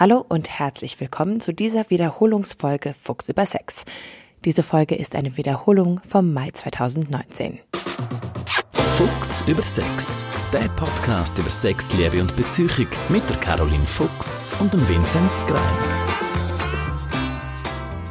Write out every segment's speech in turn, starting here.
Hallo und herzlich willkommen zu dieser Wiederholungsfolge Fuchs über Sex. Diese Folge ist eine Wiederholung vom Mai 2019. Fuchs über Sex, der Podcast über Sex, Liebe und Beziehung mit der Caroline Fuchs und dem Vinzenz Greiner.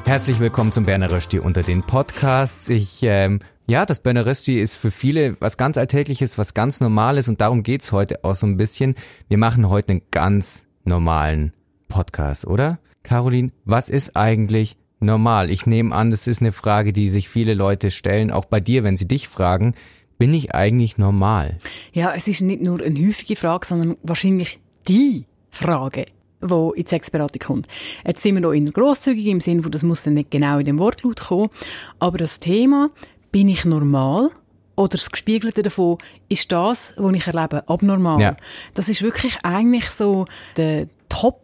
Herzlich willkommen zum Berner Rösti unter den Podcasts. Ich, ähm, ja, das Berner Rösti ist für viele was ganz Alltägliches, was ganz Normales und darum geht's heute auch so ein bisschen. Wir machen heute einen ganz normalen Podcast, oder? Caroline, was ist eigentlich normal? Ich nehme an, das ist eine Frage, die sich viele Leute stellen, auch bei dir, wenn sie dich fragen. Bin ich eigentlich normal? Ja, es ist nicht nur eine häufige Frage, sondern wahrscheinlich die Frage, wo in die Sexberatung kommt. Jetzt sind wir noch in der grosszügig im Sinne, wo das muss dann nicht genau in dem Wortlaut kommen, aber das Thema, bin ich normal? Oder das Gespiegelte davon ist das, was ich erlebe, abnormal. Ja. Das ist wirklich eigentlich so der Top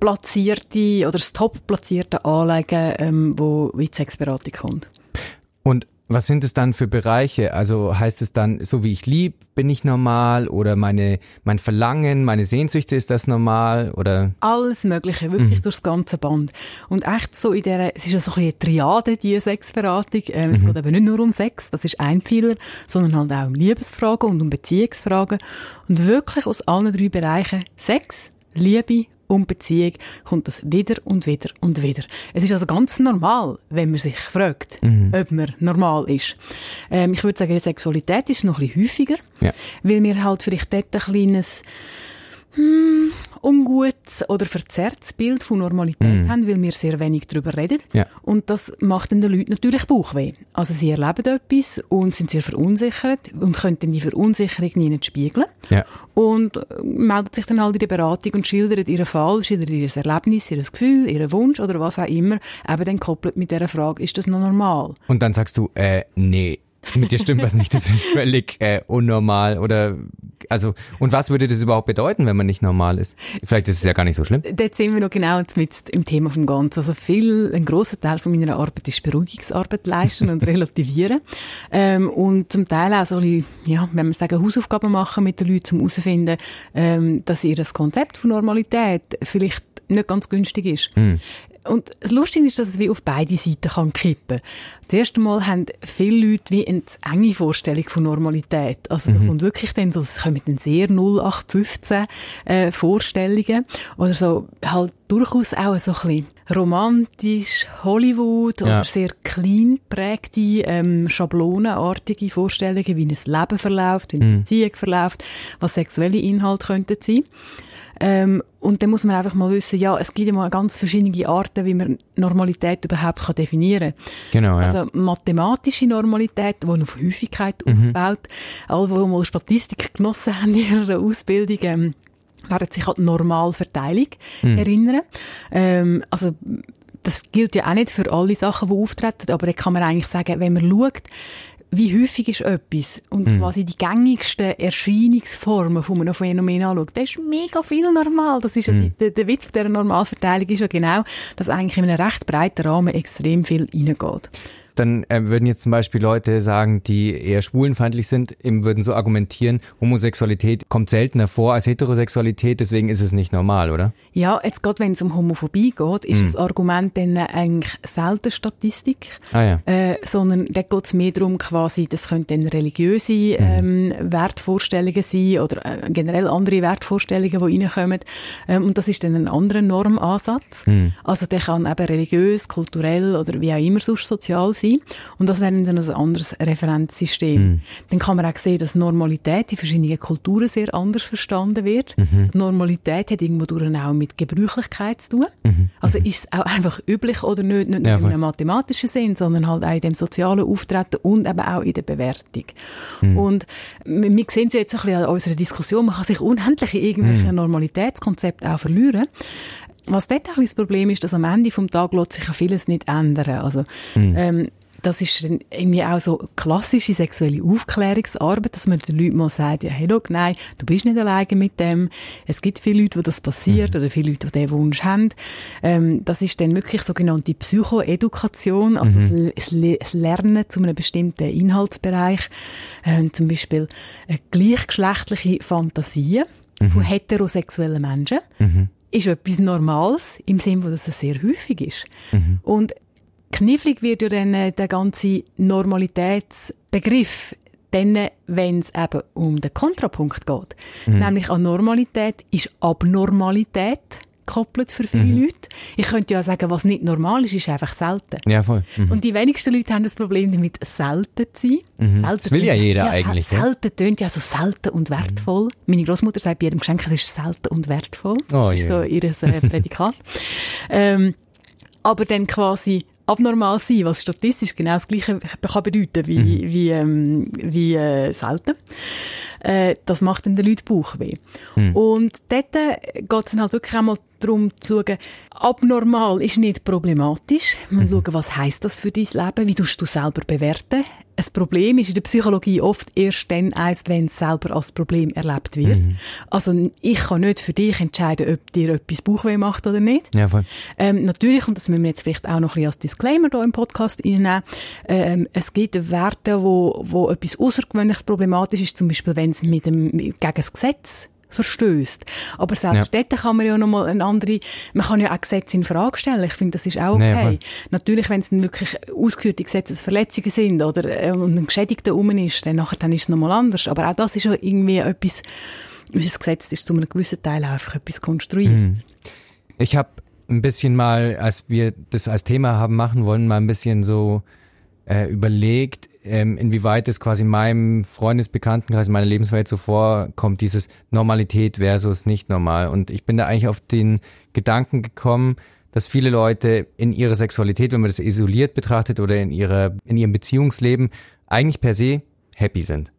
platzierte oder das top platzierte Anliegen, ähm, wo in die Sexberatung kommt. Und was sind es dann für Bereiche? Also heißt es dann, so wie ich lieb, bin ich normal oder meine, mein Verlangen, meine Sehnsüchte, ist das normal oder? Alles Mögliche, wirklich durchs ganze Band. Und echt so in der, es ist ja so ein bisschen eine Triade, die Sexberatung. Ähm, Es geht eben nicht nur um Sex, das ist ein Pfeiler, sondern halt auch um Liebesfragen und um Beziehungsfragen. Und wirklich aus allen drei Bereichen Sex, Liebe und Beziehung kommt das wieder und wieder und wieder. Es ist also ganz normal, wenn man sich fragt, ob man normal ist. Ähm, ich würde sagen, die Sexualität ist noch ein bisschen häufiger, Ja. weil wir halt vielleicht dort ein kleines hm, ungutes oder verzerrtes Bild von Normalität haben, weil wir sehr wenig darüber reden. Ja. Und das macht dann den Leuten natürlich Bauchweh. Also sie erleben etwas und sind sehr verunsichert und können dann die Verunsicherung nie nicht spiegeln. Ja. Und äh, meldet sich dann halt in der Beratung und schildert ihren Fall, schildert ihr Erlebnis, ihr Gefühl, ihren Wunsch oder was auch immer, eben dann koppelt mit dieser Frage, ist das noch normal? Und dann sagst du, äh, nee, mit dir stimmt was nicht, das ist völlig äh, unnormal oder also und was würde das überhaupt bedeuten, wenn man nicht normal ist? Vielleicht ist es ja gar nicht so schlimm. Dort sind wir noch genau mit im Thema vom Ganzen. Also viel, ein grosser Teil von meiner Arbeit ist Beruhigungsarbeit leisten und relativieren. Ähm, und zum Teil auch so ein bisschen, ja, wenn man sagen, Hausaufgaben machen mit den Leuten, um herauszufinden, ähm, dass ihr das Konzept von Normalität vielleicht nicht ganz günstig ist. Und das Lustige ist, dass es wie auf beide Seiten kann kippen. Das erste Mal haben viele Leute wie eine enge Vorstellung von Normalität. Also da kommt wirklich dann, so, es kommen dann sehr 0815 äh, Vorstellungen oder so halt durchaus auch so ein bisschen romantisch, Hollywood Ja. oder sehr clean prägte, ähm, schablonenartige Vorstellungen, wie ein Leben verläuft, wie eine Beziehung verläuft, was sexuelle Inhalte könnten sein. Ähm, und dann muss man einfach mal wissen, ja, es gibt ja mal ganz verschiedene Arten, wie man Normalität überhaupt kann definieren kann. Genau, ja. Also mathematische Normalität, die auf Häufigkeit aufbaut. Alle, die mal Statistik genossen haben in ihrer Ausbildung, ähm, werden sich an die Normalverteilung erinnern. Ähm, also das gilt ja auch nicht für alle Sachen, die auftreten, aber da kann man eigentlich sagen, wenn man schaut, wie häufig ist etwas und quasi die gängigsten Erscheinungsformen von einem Phänomen anschaut, das ist mega viel normal. Das ist ja die, der, der Witz von dieser Normalverteilung ist ja genau, dass eigentlich in einem recht breiten Rahmen extrem viel reingeht. Dann äh, würden jetzt zum Beispiel Leute sagen, die eher schwulenfeindlich sind, eben würden so argumentieren, Homosexualität kommt seltener vor als Heterosexualität, deswegen ist es nicht normal, oder? Ja, jetzt gerade wenn es um Homophobie geht, ist das Argument dann eigentlich selten Statistik, Ah ja. äh, sondern da geht es mehr darum, quasi, das könnten dann religiöse ähm, Wertvorstellungen sein oder äh, generell andere Wertvorstellungen, die reinkommen. Ähm, und das ist dann ein anderer Normansatz. Also der kann eben religiös, kulturell oder wie auch immer sonst sozial sein. Und das wäre dann ein anderes Referenzsystem. Dann kann man auch sehen, dass Normalität in verschiedenen Kulturen sehr anders verstanden wird. Normalität hat irgendwo durch auch mit Gebräuchlichkeit zu tun. Also ist es auch einfach üblich oder nicht, nicht nur Ja, in einem mathematischen Sinn, sondern halt auch in dem sozialen Auftreten und eben auch in der Bewertung. Und wir wir sehen es jetzt ein bisschen an unserer Diskussion, man kann sich unendlich in irgendwelchen Normalitätskonzepten auch verlieren. Was dort auch das Problem ist, dass am Ende vom Tag lässt sich ja vieles nicht ändern. Also, ähm, das ist dann irgendwie auch so klassische sexuelle Aufklärungsarbeit, dass man den Leuten mal sagt, ja, hey, schau, nein, du bist nicht alleine mit dem. Es gibt viele Leute, wo das passiert, oder viele Leute, die diesen Wunsch haben. Ähm, das ist dann wirklich sogenannte Psychoedukation, also das, Le- das Lernen zu einem bestimmten Inhaltsbereich. Ähm, zum Beispiel äh, gleichgeschlechtliche Fantasien von heterosexuellen Menschen. ist etwas Normales, im Sinne, dass es sehr häufig ist. Mhm. Und knifflig wird ja dann äh, der ganze Normalitätsbegriff dann, wenn es eben um den Kontrapunkt geht. Mhm. Nämlich an Normalität ist Abnormalität gekoppelt für viele mhm. Leute. Ich könnte ja sagen, was nicht normal ist, ist einfach selten. Ja, voll. Mhm. Und die wenigsten Leute haben das Problem damit, selten zu sein. Mhm. Selten das will ja jeder ja, eigentlich. Selten tönt ja so selten und wertvoll. Mhm. Meine Großmutter sagt bei jedem Geschenk, es ist selten und wertvoll. Oh, das ist yeah. so ihr äh, Prädikat. ähm, aber dann quasi abnormal sein, was statistisch genau das Gleiche kann bedeuten wie, mhm. wie, ähm, wie äh, selten. Äh, das macht dann den Leuten Bauchweh. Mhm. Und dort äh, geht es dann halt wirklich einmal darum zu schauen, abnormal ist nicht problematisch. Man mhm. schauen, was heißt das für dein Leben? Wie tust du selber bewerten? Ein Problem ist in der Psychologie oft erst dann eins, wenn es selber als Problem erlebt wird. Mhm. Also ich kann nicht für dich entscheiden, ob dir etwas Bauchweh macht oder nicht. Ja, voll. Ähm, natürlich, und das müssen wir jetzt vielleicht auch noch ein bisschen als Disclaimer hier im Podcast reinnehmen, ähm, es gibt Werte, wo, wo etwas Außergewöhnliches problematisch ist, zum Beispiel wenn es mit dem, gegen das Gesetz verstößt. Aber selbst ja. dort kann man ja nochmal eine andere, man kann ja auch Gesetze in Frage stellen. Ich finde, das ist auch okay. Nee, Natürlich, wenn es dann wirklich ausgeführte Gesetzesverletzungen sind oder äh, und ein Geschädigter rum ist, dann nachher dann ist es nochmal anders. Aber auch das ist ja irgendwie etwas, unser Gesetz ist zu einem gewissen Teil auch einfach etwas konstruiert. Mhm. Ich habe ein bisschen mal, als wir das als Thema haben machen wollen, mal ein bisschen so äh, überlegt, ähm, inwieweit es quasi in meinem Freundesbekanntenkreis, in meiner Lebenswelt so vorkommt, dieses Normalität versus nicht normal. Und ich bin da eigentlich auf den Gedanken gekommen, dass viele Leute in ihrer Sexualität, wenn man das isoliert betrachtet oder in ihrer, in ihrem Beziehungsleben, eigentlich per se happy sind.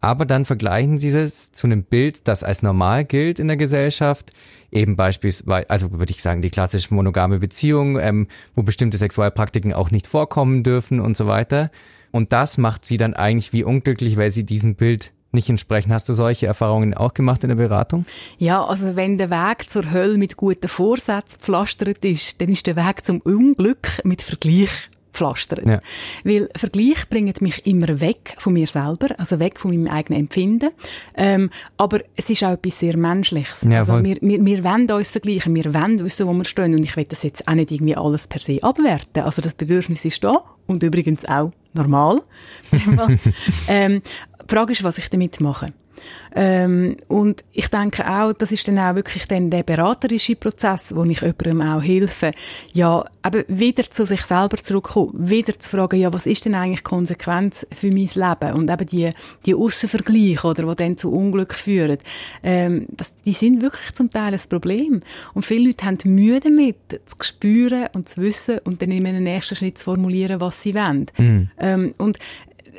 Aber dann vergleichen sie es zu einem Bild, das als normal gilt in der Gesellschaft, eben beispielsweise, also würde ich sagen, die klassische monogame Beziehung, ähm, wo bestimmte Sexualpraktiken auch nicht vorkommen dürfen und so weiter. Und das macht sie dann eigentlich wie unglücklich, weil sie diesem Bild nicht entsprechen. Hast du solche Erfahrungen auch gemacht in der Beratung? Ja, also wenn der Weg zur Hölle mit guten Vorsätzen pflastert ist, dann ist der Weg zum Unglück mit Vergleich pflastert. Ja. Weil Vergleich bringt mich immer weg von mir selber, also weg von meinem eigenen Empfinden. Ähm, aber es ist auch etwas sehr Menschliches. Ja, also wir, wir, wir wollen uns vergleichen, wir wollen wissen, wo wir stehen und ich will das jetzt auch nicht irgendwie alles per se abwerten. Also das Bedürfnis ist da und übrigens auch normal. ähm, die Frage ist, was ich damit mache. Ähm, und ich denke auch, das ist dann auch wirklich dann der beraterische Prozess, wo ich jemandem auch helfe, ja, eben wieder zu sich selber zurückkommen, wieder zu fragen, ja, was ist denn eigentlich Konsequenz für mein Leben? Und eben die, die Aussenvergleiche, oder, die dann zu Unglück führen, ähm, das, die sind wirklich zum Teil ein Problem. Und viele Leute haben Mühe damit, zu spüren und zu wissen und dann in einem nächsten Schritt zu formulieren, was sie wollen. Mhm. Ähm, und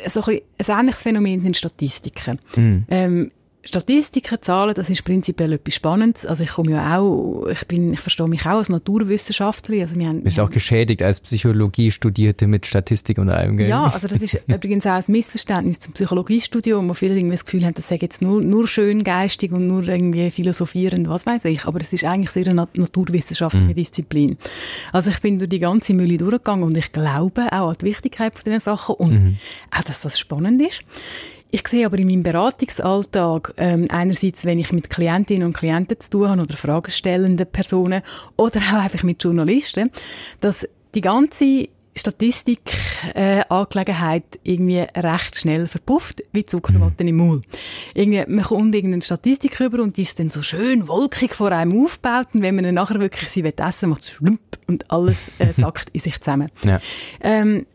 so ein, ein ähnliches Phänomen in den Statistiken. Mhm. Ähm, Statistiken, Zahlen, das ist prinzipiell etwas Spannendes. Also ich komme ja auch, ich bin, ich verstehe mich auch als Naturwissenschaftler. Also wir haben, Bist auch geschädigt als Psychologie-Studierte mit Statistik und allem, gell? Ja, also das ist übrigens auch ein Missverständnis zum Psychologiestudium, wo viele irgendwie das Gefühl haben, das sei jetzt nur, nur schön geistig und nur irgendwie philosophierend, was weiß ich. Aber es ist eigentlich sehr eine naturwissenschaftliche mhm. Disziplin. Also ich bin durch die ganze Mühle durchgegangen und ich glaube auch an die Wichtigkeit von diesen Sachen und mhm. auch, dass das spannend ist. Ich sehe aber in meinem Beratungsalltag ähm, einerseits, wenn ich mit Klientinnen und Klienten zu tun habe oder fragestellenden Personen oder auch einfach mit Journalisten, dass die ganze Statistik-Angelegenheit äh, irgendwie recht schnell verpufft, wie Zuckerwatte im Maul. Irgendwie, man kommt irgendeine Statistik rüber und die ist dann so schön wolkig vor einem aufgebaut und wenn man dann nachher wirklich sie essen will, macht es schlump und alles äh, sackt in sich zusammen. Ja. Ähm,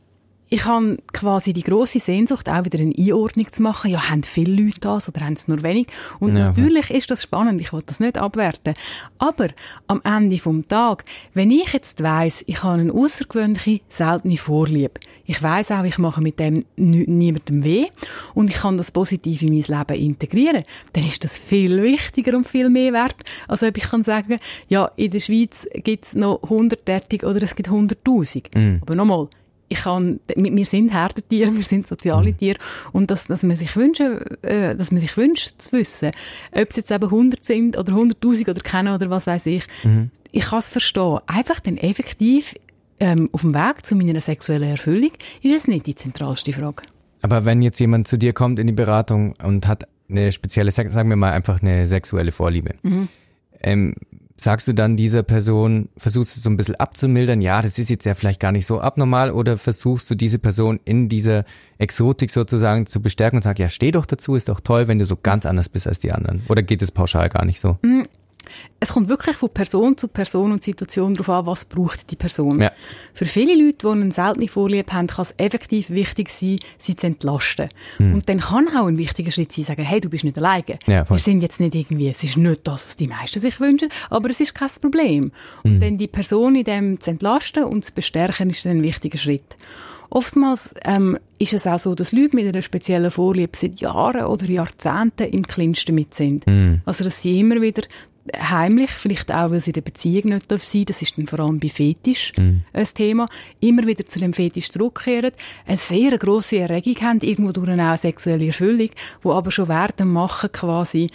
ich habe quasi die große Sehnsucht, auch wieder eine Einordnung zu machen. Ja, haben viele Leute das oder haben es nur wenig? Und ja, natürlich ist das spannend. Ich will das nicht abwerten. Aber am Ende vom Tag, wenn ich jetzt weiss, ich habe eine außergewöhnliche, seltene Vorliebe, ich weiss auch, ich mache mit dem niemandem weh und ich kann das positiv in mein Leben integrieren, dann ist das viel wichtiger und viel mehr wert, als ob ich kann sagen, ja, in der Schweiz gibt es noch 100 oder es gibt 100'000. Mhm. Aber nochmal, ich kann, wir sind Herdentiere, wir sind soziale mhm. Tiere und dass, dass man sich wünschen, äh, dass man sich wünscht zu wissen, ob es jetzt eben 100 sind oder 100.000 oder kennen oder was weiß ich. Mhm. Ich kann es verstehen. Einfach dann effektiv ähm, auf dem Weg zu meiner sexuellen Erfüllung ist das nicht die zentralste Frage. Aber wenn jetzt jemand zu dir kommt in die Beratung und hat eine spezielle, sagen wir mal einfach eine sexuelle Vorliebe, mhm. ähm, sagst du dann dieser Person, versuchst du so ein bisschen abzumildern, ja, das ist jetzt ja vielleicht gar nicht so abnormal, oder versuchst du diese Person in dieser Exotik sozusagen zu bestärken und sagst, ja, steh doch dazu, ist doch toll, wenn du so ganz anders bist als die anderen? Oder geht es pauschal gar nicht so? Es kommt wirklich von Person zu Person und Situation darauf an, was braucht die Person. Ja. Für viele Leute, die eine seltene Vorliebe haben, kann es effektiv wichtig sein, sie zu entlasten. Hm. Und dann kann auch ein wichtiger Schritt sein, sagen, hey, du bist nicht alleine. Ja, Wir sind jetzt nicht irgendwie, es ist nicht das, was die meisten sich wünschen, aber es ist kein Problem. Und hm. dann die Person in dem zu entlasten und zu bestärken, ist dann ein wichtiger Schritt. Oftmals ähm, ist es auch so, dass Leute mit einer speziellen Vorliebe seit Jahren oder Jahrzehnten im Clinch damit sind. Mm. Also, dass sie immer wieder heimlich, vielleicht auch, weil sie in der Beziehung nicht sein darf, das ist dann vor allem bei Fetisch mm. ein Thema, immer wieder zu dem Fetisch zurückkehren, eine sehr grosse Erregung haben, irgendwo durch eine sexuelle Erfüllung, wo aber schon während dem Machen quasi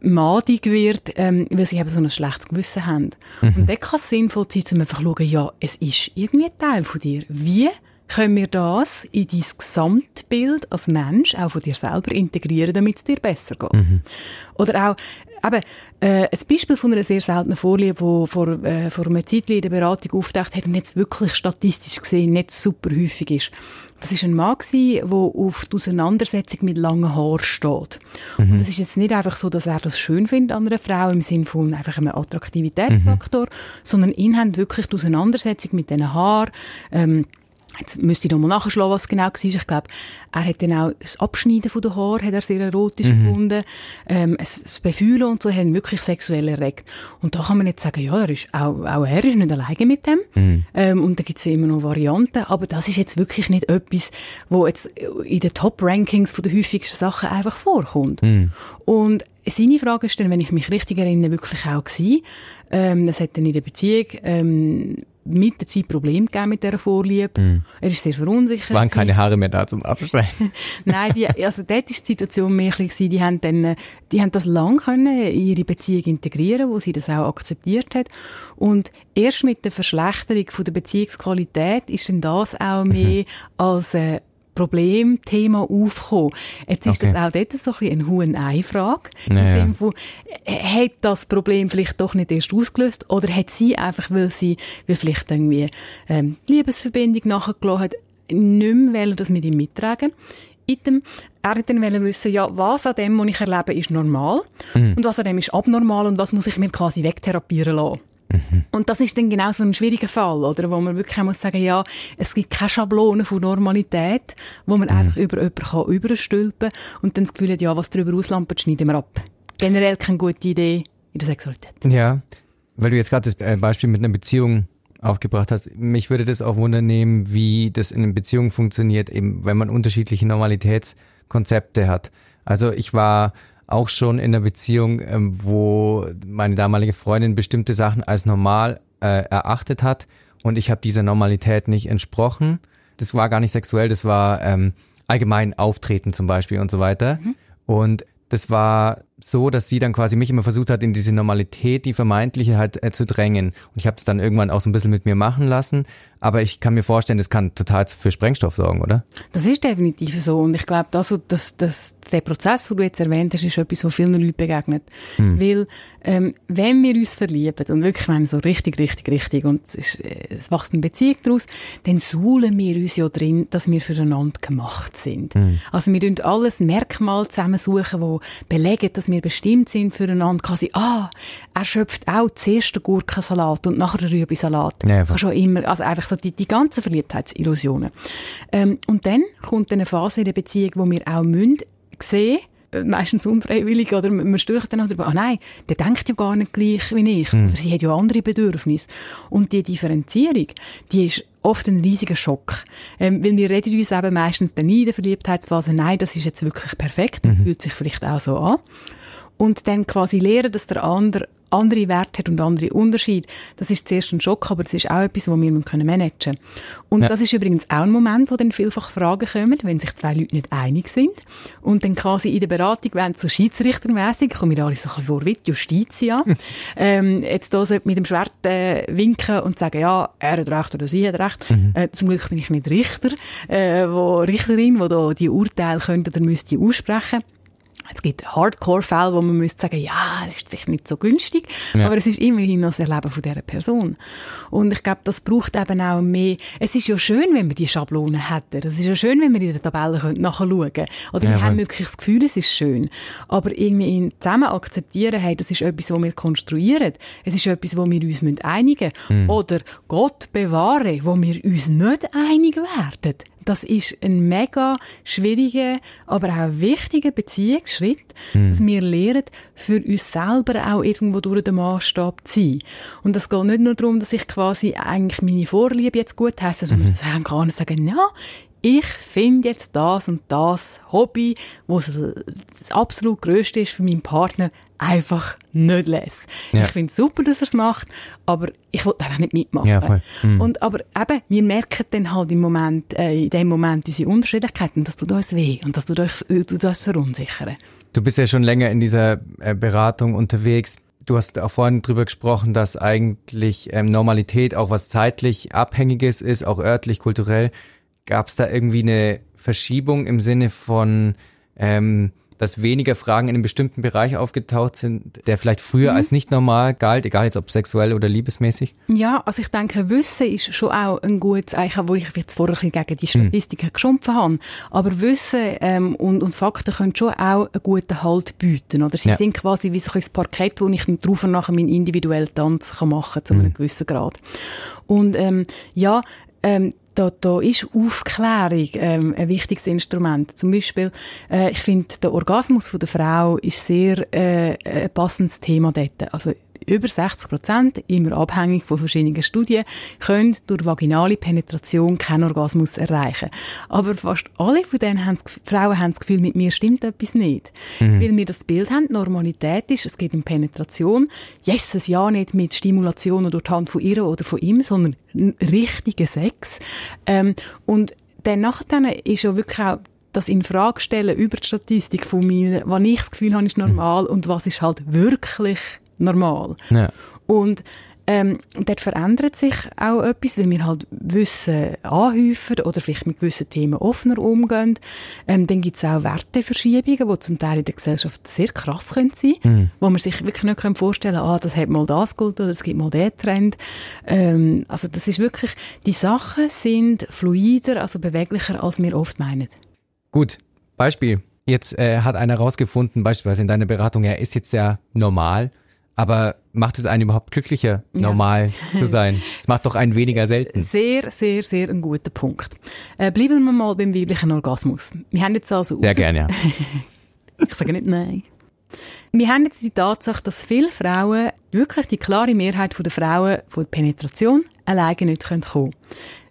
madig wird, ähm, weil sie eben so ein schlechtes Gewissen haben. Mhm. Und dann kann es sinnvoll sein, um einfach zu schauen, ja, es ist irgendwie ein Teil von dir. Wie können wir das in dein Gesamtbild als Mensch, auch von dir selber, integrieren, damit es dir besser geht. Mhm. Oder auch, eben, äh, ein Beispiel von einer sehr seltenen Vorliebe, die vor, äh, vor einer Zeit in der Beratung auftaucht hat und jetzt wirklich statistisch gesehen nicht super häufig ist. Das ist ein Mann der auf die Auseinandersetzung mit langen Haaren steht. Mhm. Und das ist jetzt nicht einfach so, dass er das schön findet an einer Frau im Sinne von einfach einem Attraktivitätsfaktor, mhm. sondern ihn hat wirklich die Auseinandersetzung mit diesen Haaren, ähm, Jetzt müsste ich nochmal nachschlagen, was genau war. Ich glaube, er hat dann auch das Abschneiden von den Haaren hat er sehr erotisch mhm. gefunden. Ähm, das Befühlen und so haben wirklich sexuell erregt. Und da kann man jetzt sagen, ja, er ist, auch, auch er ist nicht alleine mit dem. Mhm. Ähm, und da gibt es immer noch Varianten. Aber das ist jetzt wirklich nicht etwas, wo jetzt in den Top-Rankings von den häufigsten Sachen einfach vorkommt. Mhm. Und seine Frage ist dann, wenn ich mich richtig erinnere, wirklich auch gewesen. Ähm, das hat dann in der Beziehung ähm, mit der Zeit Probleme gegeben mit dieser Vorliebe. Mm. Er ist sehr verunsichert. Es waren keine Haare mehr da zum Abschneiden. Nein, die, also dort ist die Situation mehr gewesen, die haben dann, die haben das lang können in ihre Beziehung integrieren, wo sie das auch akzeptiert hat. Und erst mit der Verschlechterung von der Beziehungsqualität ist dann das auch mhm. mehr mhm. als äh, Problemthema aufgekommen. Jetzt ist okay. das auch dort so ein bisschen eine Huhn-Ei-Frage. Ja, Im Sinne von, hat das Problem vielleicht doch nicht erst ausgelöst oder hat sie einfach, weil sie weil vielleicht irgendwie ähm, Liebesverbindung nachgelassen hat, nicht mehr das mit ihm mittragen Item, er hat dann wissen, ja, was an dem, was ich erlebe, ist normal mhm. und was an dem ist abnormal und was muss ich mir quasi wegtherapieren lassen. Mhm. Und das ist dann genau so ein schwieriger Fall, oder? Wo man wirklich muss sagen, ja, es gibt keine Schablone von Normalität, wo man mhm. einfach über jemanden kann überstülpen und dann das Gefühl hat, ja, was darüber auslampt, schneiden wir ab. Generell keine gute Idee in der Sexualität. Ja, weil du jetzt gerade das äh, Beispiel mit einer Beziehung aufgebracht hast. Mich würde das auch wundernehmen, wie das in einer Beziehung funktioniert, eben wenn man unterschiedliche Normalitätskonzepte hat. Also ich war auch schon in einer Beziehung, ähm, wo meine damalige Freundin bestimmte Sachen als normal äh, erachtet hat und ich habe dieser Normalität nicht entsprochen. Das war gar nicht sexuell, das war ähm, allgemein Auftreten zum Beispiel und so weiter. Mhm. Und das war so, dass sie dann quasi mich immer versucht hat, in diese Normalität, die vermeintliche halt äh, zu drängen. Und ich habe es dann irgendwann auch so ein bisschen mit mir machen lassen. Aber ich kann mir vorstellen, das kann total für Sprengstoff sorgen, oder? Das ist definitiv so. Und ich glaube, das, das, das, der Prozess, den du jetzt erwähnt hast, ist etwas, was vielen Leuten begegnet. Hm. Weil, ähm, wenn wir uns verlieben und wirklich wenn so richtig, richtig, richtig und es, ist, es wächst eine Beziehung daraus, dann suhlen wir uns ja drin, dass wir füreinander gemacht sind. Hm. Also wir tun alles Merkmal zusammensuchen, die belegen, dass wir bestimmt sind füreinander. Quasi, ah, er schöpft auch zuerst den Gurkensalat und nachher den Rübensalat. Ja, schon immer, also einfach so die, die ganzen Verliebtheitsillusionen. Ähm, und dann kommt eine Phase in der Beziehung, wo wir auch müssen sehen, äh, meistens unfreiwillig, oder man stört dann auch darüber, ah nein, der denkt ja gar nicht gleich wie ich, mhm. sie hat ja andere Bedürfnisse. Und die Differenzierung, die ist oft ein riesiger Schock. Ähm, weil wir reden uns eben meistens dann in der Verliebtheitsphase, nein, das ist jetzt wirklich perfekt, das mhm. fühlt sich vielleicht auch so an. Und dann quasi lernen, dass der andere andere Werte hat und andere Unterschiede. Das ist zuerst ein Schock, aber das ist auch etwas, was wir managen können. Und ja. das ist übrigens auch ein Moment, wo dann vielfach Fragen kommen, wenn sich zwei Leute nicht einig sind. Und dann quasi in der Beratung werden so schiedsrichtermäßig, kommen wir alle so ein bisschen vor wie die Justitia. ähm, jetzt da mit dem Schwert äh, winken und sagen, ja, er hat recht oder sie hat recht. Mhm. Äh, zum Glück bin ich nicht Richter, äh, wo Richterin, wo da die Urteile könnte oder müsste aussprechen Es gibt Hardcore-Fälle, wo man müsste sagen, ja, das ist vielleicht nicht so günstig, ja. aber es ist immerhin noch das Erleben von dieser Person. Und ich glaube, das braucht eben auch mehr, es ist ja schön, wenn wir die Schablonen hätten. Es ist ja schön, wenn wir in der Tabelle nachschauen können. Oder ja, wir haben wirklich das Gefühl, es ist schön. Aber irgendwie zusammen akzeptieren, hey, das ist etwas, was wir konstruieren. Es ist etwas, wo wir uns einigen müssen. Mhm. Oder Gott bewahre, wo wir uns nicht einig werden. Das ist ein mega schwieriger, aber auch wichtiger Beziehungsschritt, mhm. dass wir lernen, für uns selber auch irgendwo durch den Maßstab zu sein. Und das geht nicht nur darum, dass ich quasi eigentlich meine Vorliebe jetzt gut heiße, sondern mhm. sagen kann, sagen, ja, ich finde jetzt das und das Hobby, was das absolut größte ist für meinen Partner, einfach nicht lesen. Ja. Ich finde es super, dass er es macht, aber ich will einfach nicht mitmachen. Ja. Mhm. Und, aber eben, wir merken dann halt im Moment, äh, in dem Moment unsere Unterschiedlichkeiten, dass tut uns weh und das tut uns, äh, tut uns verunsichern. Du bist ja schon länger in dieser äh, Beratung unterwegs. Du hast auch vorhin drüber gesprochen, dass eigentlich ähm, Normalität auch was zeitlich Abhängiges ist, auch örtlich, kulturell. Gab es da irgendwie eine Verschiebung im Sinne von, ähm, dass weniger Fragen in einem bestimmten Bereich aufgetaucht sind, der vielleicht früher mhm. als nicht normal galt, egal jetzt ob sexuell oder liebesmäßig? Ja, also ich denke, Wissen ist schon auch ein gutes Eichen, wo ich jetzt vorher ein gegen die mhm. Statistiken mhm. geschumpfen habe. Aber Wissen ähm, und, und Fakten können schon auch einen guten Halt bieten. Oder? Sie ja. sind quasi wie so ein Parkett, wo ich drauf und nachher meinen individuellen Tanz kann machen kann, zu einem mhm. gewissen Grad. Und ähm, ja, ähm, da, da ist Aufklärung ähm, ein wichtiges Instrument. Zum Beispiel, äh, ich finde, der Orgasmus von der Frau ist sehr äh, ein passendes Thema dort. Also über 60 Prozent, immer abhängig von verschiedenen Studien, können durch vaginale Penetration keinen Orgasmus erreichen. Aber fast alle von denen haben Frauen haben das Gefühl, mit mir stimmt etwas nicht. Mhm. Weil wir das Bild haben, Normalität ist, es geht um Penetration. Yes, es ja nicht mit Stimulation durch die Hand von ihr oder von ihm, sondern richtigen Sex. Ähm, und dann nachher ist ja wirklich auch das in Frage stellen über die Statistik von mir, was ich das Gefühl habe, ist normal mhm. und was ist halt wirklich normal. Ja. Und ähm, dort verändert sich auch etwas, weil wir halt Wissen anhäufen oder vielleicht mit gewissen Themen offener umgehen. Ähm, dann gibt es auch Werteverschiebungen, die zum Teil in der Gesellschaft sehr krass können sein mhm. wo man sich wirklich nicht vorstellen kann, ah, das hat mal das gut oder es gibt mal den Trend. Ähm, also das ist wirklich, die Sachen sind fluider, also beweglicher, als wir oft meinen. Gut, Beispiel. Jetzt äh, hat einer herausgefunden, beispielsweise in deiner Beratung, er ist jetzt ja normal aber macht es einen überhaupt glücklicher, normal ja. zu sein? Es macht doch einen weniger selten. Sehr, sehr, sehr ein guter Punkt. Äh, bleiben wir mal beim weiblichen Orgasmus. Wir haben jetzt also... Sehr gerne, ja. ich sage nicht nein. Wir haben jetzt die Tatsache, dass viele Frauen, wirklich die klare Mehrheit der Frauen von der Penetration alleine nicht kommen können.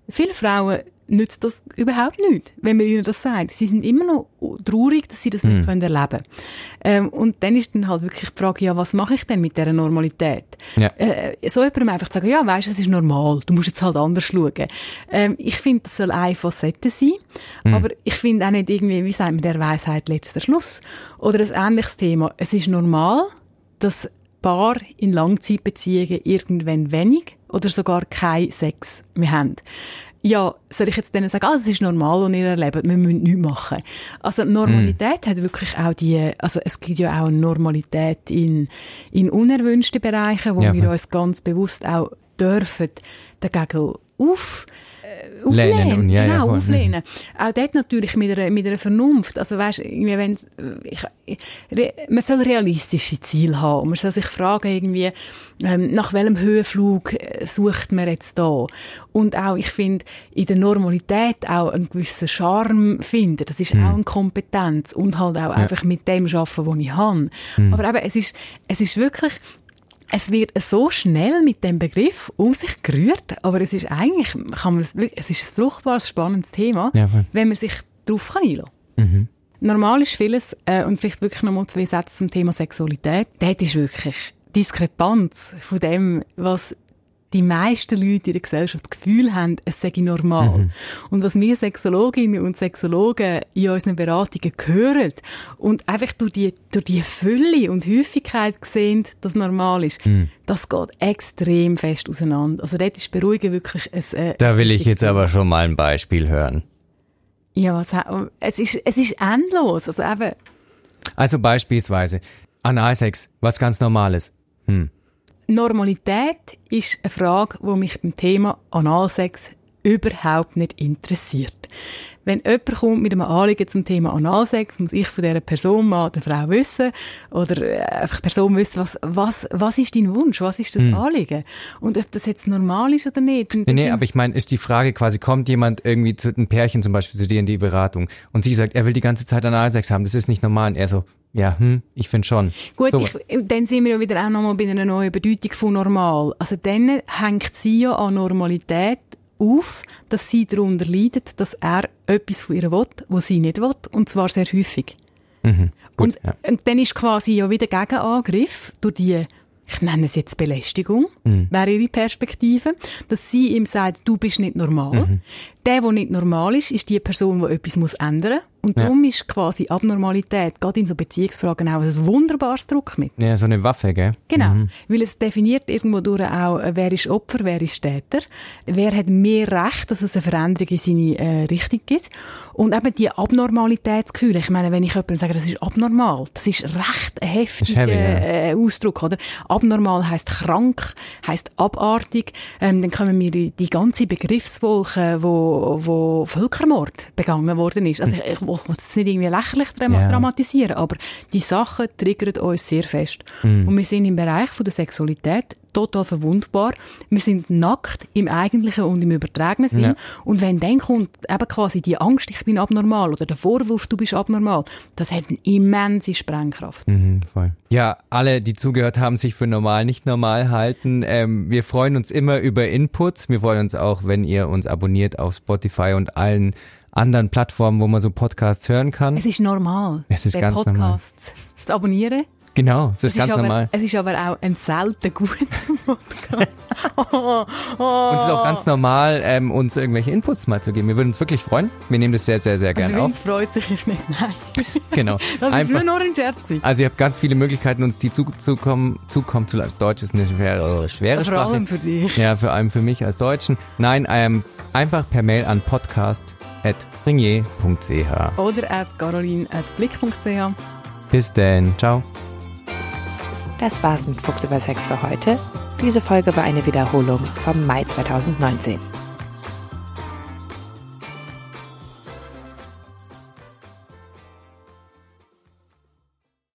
Viele Frauen nützt das überhaupt nicht, wenn man ihnen das sagt. Sie sind immer noch traurig, dass sie das nicht mm. können erleben können. Ähm, und dann ist dann halt wirklich die Frage, ja, was mache ich denn mit dieser Normalität? Ja. Äh, so jemandem einfach zu sagen, ja, weißt, es ist normal, du musst jetzt halt anders schauen. Ähm, ich finde, das soll eine Facette sein, mm. aber ich finde auch nicht irgendwie, wie sagt man, der Weisheit letzter Schluss. Oder ein ähnliches Thema. Es ist normal, dass Paar in Langzeitbeziehungen irgendwann wenig oder sogar kein Sex mehr haben ja, soll ich jetzt denen sagen, ah, es ist normal und ihr erlebt, wir müssen nichts machen. Also Normalität mm. hat wirklich auch die, also es gibt ja auch Normalität in, in unerwünschten Bereichen, wo ja, wir uns ganz bewusst auch dürfen dagegen auf auflehnen. Und, ja, genau, ja, auflehnen. Auch dort natürlich mit einer, mit einer Vernunft. Also weißt, wenn, ich, man soll realistische Ziele haben. Und man soll sich fragen, irgendwie, ähm, nach welchem Höhenflug äh, sucht man jetzt da? Und auch, ich finde, in der Normalität auch einen gewissen Charme finden. Das ist mhm. auch eine Kompetenz. Und halt auch ja. einfach mit dem arbeiten, was ich habe. Mhm. Aber eben, es ist, es ist wirklich, es wird so schnell mit dem Begriff um sich gerührt, aber es ist eigentlich, kann man es, ist ein fruchtbares, spannendes Thema, ja, wenn man sich darauf einlassen kann. Mhm. Normal ist vieles, äh, und vielleicht wirklich nochmal zwei Sätze zum Thema Sexualität, dort ist wirklich Diskrepanz von dem, was die meisten Leute in der Gesellschaft das Gefühl haben, es sei normal. Mhm. Und was wir Sexologinnen und Sexologen in unseren Beratungen hören und einfach durch die, durch die Fülle und Häufigkeit sehen, dass normal ist, mhm. das geht extrem fest auseinander. Also dort ist Beruhigen wirklich ein, äh, Da will ich jetzt aber schon mal ein Beispiel hören. Ja, was, es ist, es ist endlos. Also eben, Also beispielsweise Analsex, was ganz Normales. Hm. Normalität ist eine Frage, die mich beim Thema Analsex überhaupt nicht interessiert. Wenn jemand kommt mit einem Anliegen zum Thema Analsex, muss ich von dieser Person, Mann oder Frau wissen, oder äh, einfach Person wissen, was, was, was ist dein Wunsch, was ist das Hm. Anliegen? Und ob das jetzt normal ist oder nicht. Nee, nee, aber ich meine, ist die Frage quasi, kommt jemand irgendwie zu ein Pärchen zum Beispiel zu dir in die Beratung und sie sagt, er will die ganze Zeit Analsex haben, das ist nicht normal. Und er so, ja, hm, ich finde schon. Gut, so, ich, dann sind wir ja wieder auch nochmal bei einer neuen Bedeutung von normal. Also dann hängt sie ja an Normalität auf, dass sie darunter leidet, dass er etwas von ihr will, was sie nicht will, und zwar sehr häufig. mhm, gut, und, ja. und dann ist quasi ja wieder Gegenangriff durch die, ich nenne es jetzt Belästigung, Mhm. wäre ihre Perspektive, dass sie ihm sagt, du bist nicht normal. Mhm. Der, der nicht normal ist, ist die Person, die etwas muss ändern muss. Und Ja. darum ist quasi Abnormalität, gerade in so Beziehungsfragen, auch ein wunderbares Druckmittel. ja, so eine Waffe, gell? Genau. Mhm. Weil es definiert irgendwo durch auch, äh, wer ist Opfer, wer ist Täter. Wer hat mehr Recht, dass es eine Veränderung in seine äh, Richtung gibt. Und eben die Abnormalitätsgefühle. Ich meine, wenn ich jemandem sage, das ist abnormal, das ist recht ein heftiger heavy, ja. äh, Ausdruck, oder? Abnormal heißt krank, heißt abartig. Ähm, dann kommen wir in die ganze Begriffswolke, wo, wo Völkermord begangen worden ist. Also ich, ich will es nicht irgendwie lächerlich Ja. dramatisieren, aber die Sachen triggern uns sehr fest. Mhm. Und wir sind im Bereich von der Sexualität total verwundbar. Wir sind nackt im eigentlichen und im übertragenen Sinn. Ja. Und wenn dann kommt eben quasi die Angst, ich bin abnormal oder der Vorwurf, du bist abnormal, das hat eine immense Sprengkraft. Mhm. Ja, alle, die zugehört haben, sich für normal, nicht normal halten. Ähm, wir freuen uns immer über Inputs. Wir freuen uns auch, wenn ihr uns abonniert auf Spotify und allen anderen Plattformen, wo man so Podcasts hören kann. Es ist normal, Es ist ganz Podcast zu abonnieren. Genau, das ist Es ganz aber, normal. Es ist aber auch ein selten guter Podcast. oh, oh. Und es ist auch ganz normal, ähm, uns irgendwelche Inputs mal zu geben. Wir würden uns wirklich freuen. Wir nehmen das sehr, sehr, sehr gern Also auf. Freut sich nicht. Nein, Genau. das ist Einfach. nur noch ein Scherz. Also ihr habt ganz viele Möglichkeiten, uns die zu, zukommen, zukommen zu lassen. Deutsch ist eine schwere, schwere Vor Sprache. allem für dich. Ja, vor allem für mich als Deutschen. Nein, ähm, einfach per Mail an podcast.ringier.ch. Oder at caroline.blick.ch. Bis denn. Ciao. Das war's mit Fuchs über Sex für heute. Diese Folge war eine Wiederholung vom Mai 2019.